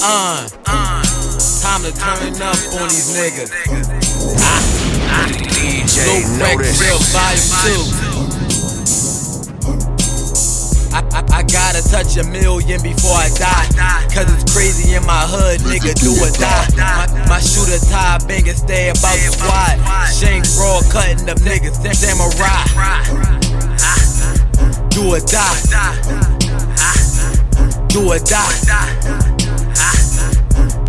Uh, uh, time to turn up on these niggas. Ah, ah, DJ Notice. Real Volume 2. I, I, I gotta touch a million before I die. Cause it's crazy in my hood, nigga, do or die. My, my shooter tie bang and stay about the squad. Shank raw cutting them niggas, samurai. Do or die. Do or die.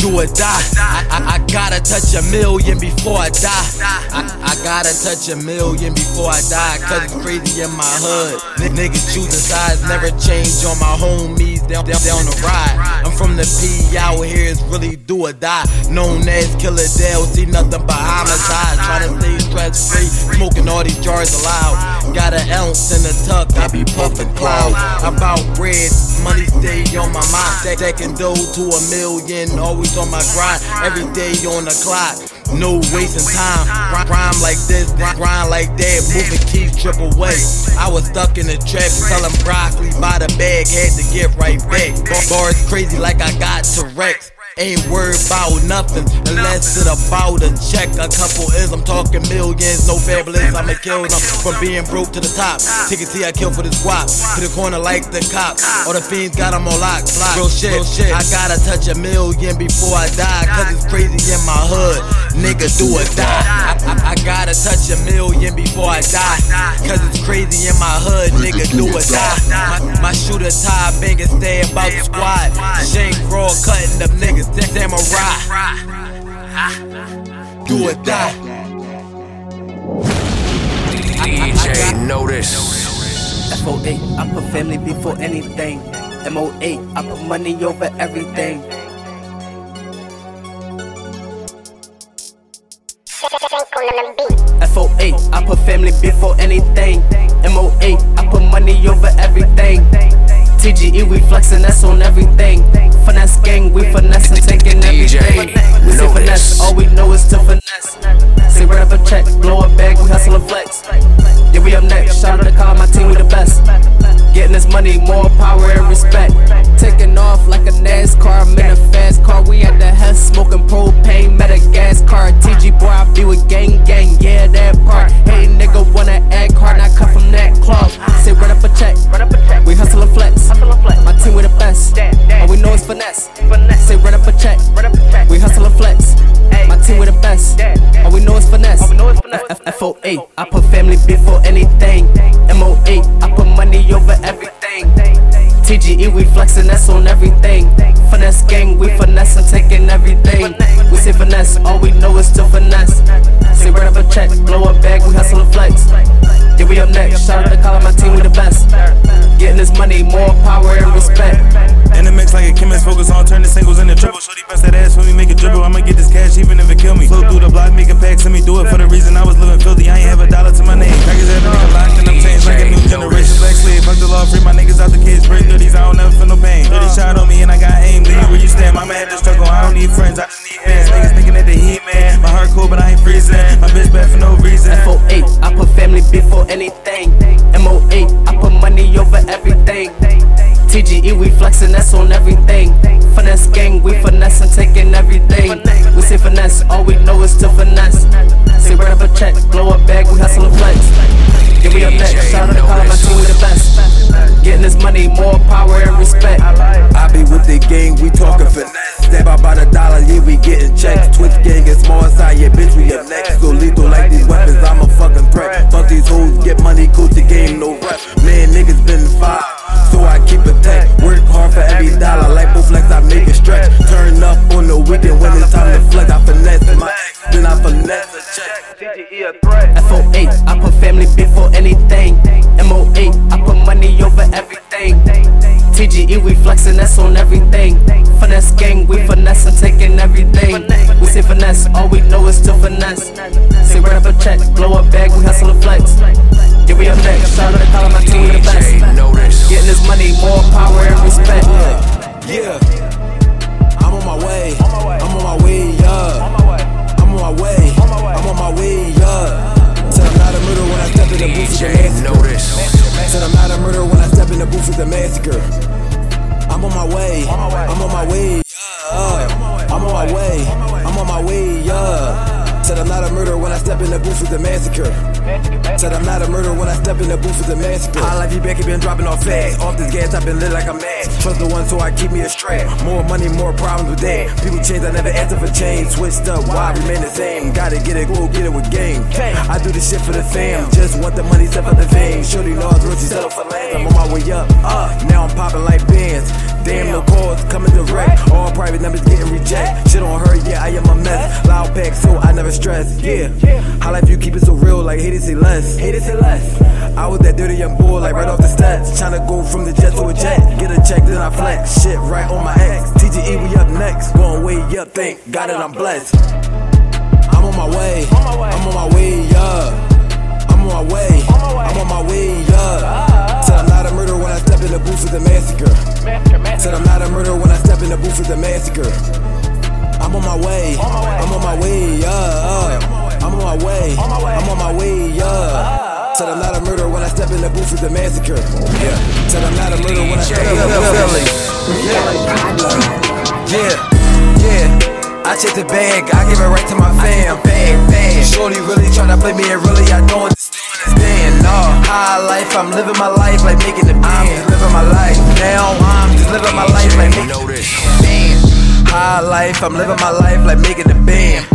Or die. I, I, I gotta touch a million before I die. I, I gotta touch a million before I die. Cause it's crazy in my hood. N- niggas choosing sides, never change on my homies. Down, down, down the ride. I'm from the P, out here it's really do or die. Known as Killer Dale, see nothing but homicide. Trying to stay stress free, smoking all these jars aloud. Got an ounce in the tuck, I be puffing cloud. About bread, money stay on my mind. Stack- Stacking dough to a million, always on my grind. Every day on the clock. No wasting time. Grind like this, grind, like that. Moving keys, trip away. I was stuck in the trap, selling broccoli by the bag. Had to get right back. Bar- Bars crazy like I got Tourette's. Ain't worried about nothing unless it about a check. A couple is, I'm talking millions, no fabulous. I'ma kill them from being broke to the top. Ticket T, I kill for the squad. To the corner like the cops. All the fiends got them on lock. Real shit, real shit. I gotta touch a million before I die. Cause it's crazy in my hood. Nigga, do or die. I, I, I gotta touch a million before I die. Cause it's crazy in my hood. Nigga, do or die. My, my shooter tie bang stay about the squad. Shank raw cutting them niggas. Samurai. Do or die. DJ Notice. FO8, I put family before anything. MO8, I put money over everything. FO8, I put family before anything. MO8, I put money over everything. TGE, we flexing, that's on everything. Finesse gang, we finesse and taking everything. We say finesse, all we know is to finesse. Say a check, blow a bag, we hustle and flex. Yeah, we up next, shout out to call my team, we the best. Getting this money, more power and respect. Taking off like a NASCAR, I'm in a fast car. We at the Hess, smoking propane, met a gas car. TG boy, I be with gang gang, yeah, that part. We flexing, that's on everything. Finesse gang, we finesse and taking everything. We say finesse, all we know is to finesse. Say run up a check, blow a bag, we hustle and flex. Yeah, we up next, shout out to call my team, we the best. Getting this money, more power and respect. In the mix like a chemist, focus on turning singles into triple. Shorty bust that ass when we make a dribble. I'ma get before anything. MO8, I put money over everything. TGE, we flexing, that's on everything. Finesse gang, we finesse and taking everything. We say finesse, all we know is to finesse. Say run up a check, blow a bag, we hustle and flex. Yeah, we up next, shout out to call my team, we the best. Getting this money, more power and respect. I be with the gang, we talking finesse. Step out by the dollar, yeah, we getting checks. Twitch gang is small side, yeah, bitch, we up next. So lethal like these weapons, I'm a fucking threat. Fuck these hoes, get money, Gucci game, no rep. Man, niggas been five, so I keep a tech. Work hard for every dollar, like both flex, I make it stretch. Turn up on the weekend nuts. Say, run up a check, blow up bag, we hustle and flex. Yeah, we up next. Shout out to calling my team the best. Getting this money, more power and respect. Yeah. yeah. I'm on my way. I'm on my way, yeah. I'm on my way. I'm on my way, yeah. Said I'm not a murderer when I step in the booth with the massacre. Said I'm not a murderer when I step in the booth with the massacre. I'm on my way. I'm on my way. Yeah. I'm on my way. I'm on my way. Yeah in the booth with the massacre. Said I'm not a murderer when I step in the booth with the massacre. High life, you Becky been dropping off fast. Off this gas, I've been lit like a mad. Trust the one, so I keep me a strap. More money, more problems with that. People change, I never answer for change. Switched up, why remain the same? Gotta get it, go get it with game. I do this shit for the fam. Just want the money, step for the fame. Shorty knows she settle for land. I'm on my way up, up. Now I'm popping like bands. Damn, no calls coming direct. All private numbers getting reject. Shit on her, yeah, I am a mess. Loud pack, so I never stress. Yeah, how life you keep it so real, like hate it, say less. Hate it, say less. I was that dirty young boy, like right off the stats. Tryna go from the jet to a jet. Get a check, then I flex. Shit right on my ex. TGE, we up next. Going way up, thank God that I'm blessed. I'm on my way. I'm on my way, yeah. I'm on my way. I'm on my way, yeah. Said I'm not a murderer when I step in the booth with the massacre. In the booth with the massacre. I'm on my way. I'm on my way, yeah. I'm on my way. I'm on my way, yeah. Said I'm not a murderer when I step in the booth with the massacre. Yeah. Said I'm not a murderer when I step in the booth. Yeah. Yeah. Yeah. I check the bag, I give it right to my fam. Shorty really tryna play me and really I don't understand. No, high life, I'm living my life like making the band. I'm just living my life. Now I'm just living my life like making Notice. band. High life, I'm living my life like making the band.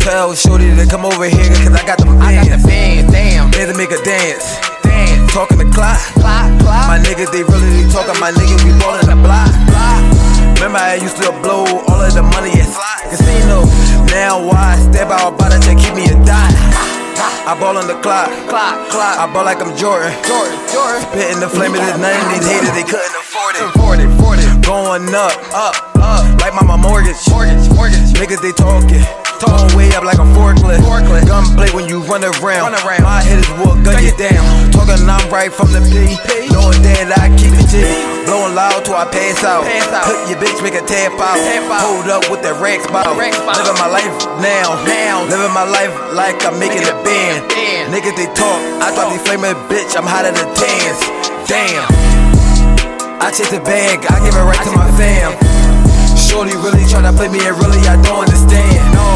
Tell Shorty to come over here, cause I got the band. I got the band, damn. To make a dance. Dance. Talking the clock. Clock, clock. My niggas, they really talking. My niggas, we ballin' the block. Block. Remember, I used to blow all of the money at slot casino. Now, why step out about it to keep me a dot? I ball on the clock, clock, clock. I ball like I'm Jordan, Jordan, Jordan. Spitting the flame of this none of these haters, they couldn't afford it, afford it, afford it. Going up, up, up, like my mortgage, mortgage, mortgage. Niggas they talking, talking way up like a forklift, forklift. Gunplay when you run around, run around. My hitters will gun you down. Talking I'm right from the P, knowing that I keep it G. Blowing loud till I pass out. Cook your bitch, make a tap out. Hold up with the Rex bout. Living my life now. now. Living my life like I'm making a band. Niggas they talk. I drop these flaming bitch. I'm hotter than tans. Damn. I chase the bag. I give it right to my fam. Shorty really tryna play me and really I don't understand. No.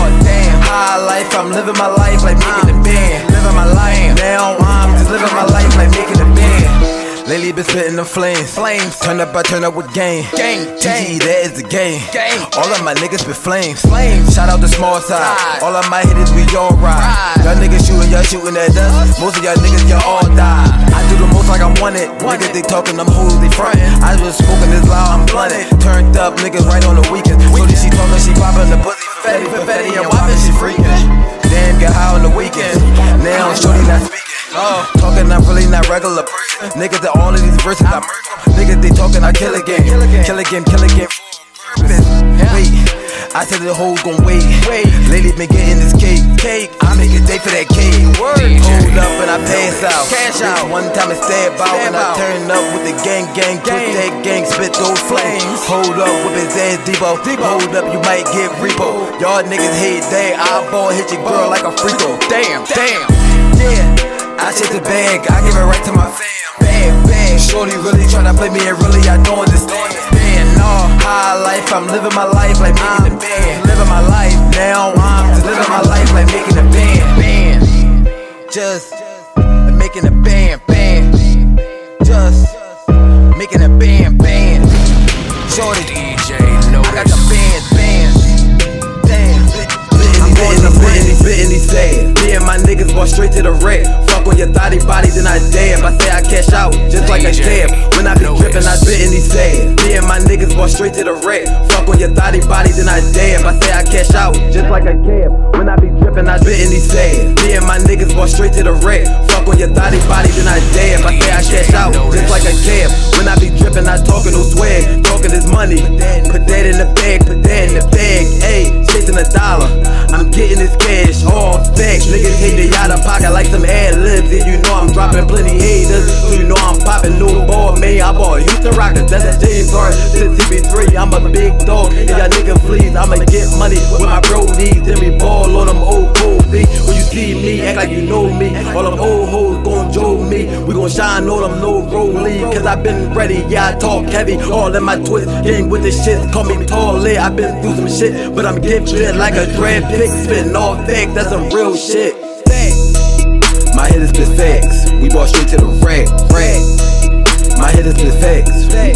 High life, I'm living my life like making a band. Living my life. Now I'm just living my life like making a band. Lately been spitting the flames. Flames. Turn up, I turn up with gang. Gang. TG, that is the game. Gang. All of my niggas spit flames. Flames. Shout out the small side. All of my hitters, we all ride. Y'all niggas shooting, y'all shooting at us. Most of y'all niggas, y'all all die. I do the most like I want it. Niggas, they talking, I'm hoes, they frontin'. I was smoking this loud, I'm blunted. Turned up, niggas right on the weekend. So she talking, she popping the pussy. Fatty, fatty, and Shorty not speaking. Oh, talking, I'm really not regular person. Niggas, that all of these verses I murder. Niggas, they talking, I kill again. Kill again, kill again. Wait, I said the hoes gon' wait. Wait, lately been getting this cake. Cake, I make a day for that cake. Hold up and I pass out. Cash out. One time I stab out and I turn up with the gang, gang, twist that gang, spit those flames. Hold up, whip his ass Debo. Hold up, you might get repo. Y'all niggas hate that. Eyeball hit your girl like a throw. Damn, damn, yeah. I take the bag, I give it right to my fam. Bag, bag. Shorty really tryna play me and really I don't understand. Man, no, high life, I'm living my life like making a band. Living my life now, I'm just living my life like making a band. Band. Just making a band, band. Just making a band, just like a dab. When I be drippin', I Brittany said. Me and my niggas walk straight to the red. Fuck on your thotty body, then I dab. I say I cash out, just like a cab. When I be drippin', I Brittany said. Me and my niggas walk straight to the red. Fuck on your thotty body, then I dab. I say I cash out, just like a cab. When I be drippin', I talkin' no swag, talkin' this money. Put that in the bag, put that in the bag. Ayy, chasing a dollar. know me. All them old hoes gon' jolt me. We gon' shine all them, no rollie. Cause I been ready, yeah, I talk heavy. All in my twist, game with the shit. Call me tall lit. I been through some shit, but I'm gifted like a draft pick. Spittin' all facts, that's some real shit. My hitters spit facts. We bought straight to the rack, rack. My hitters is facts. We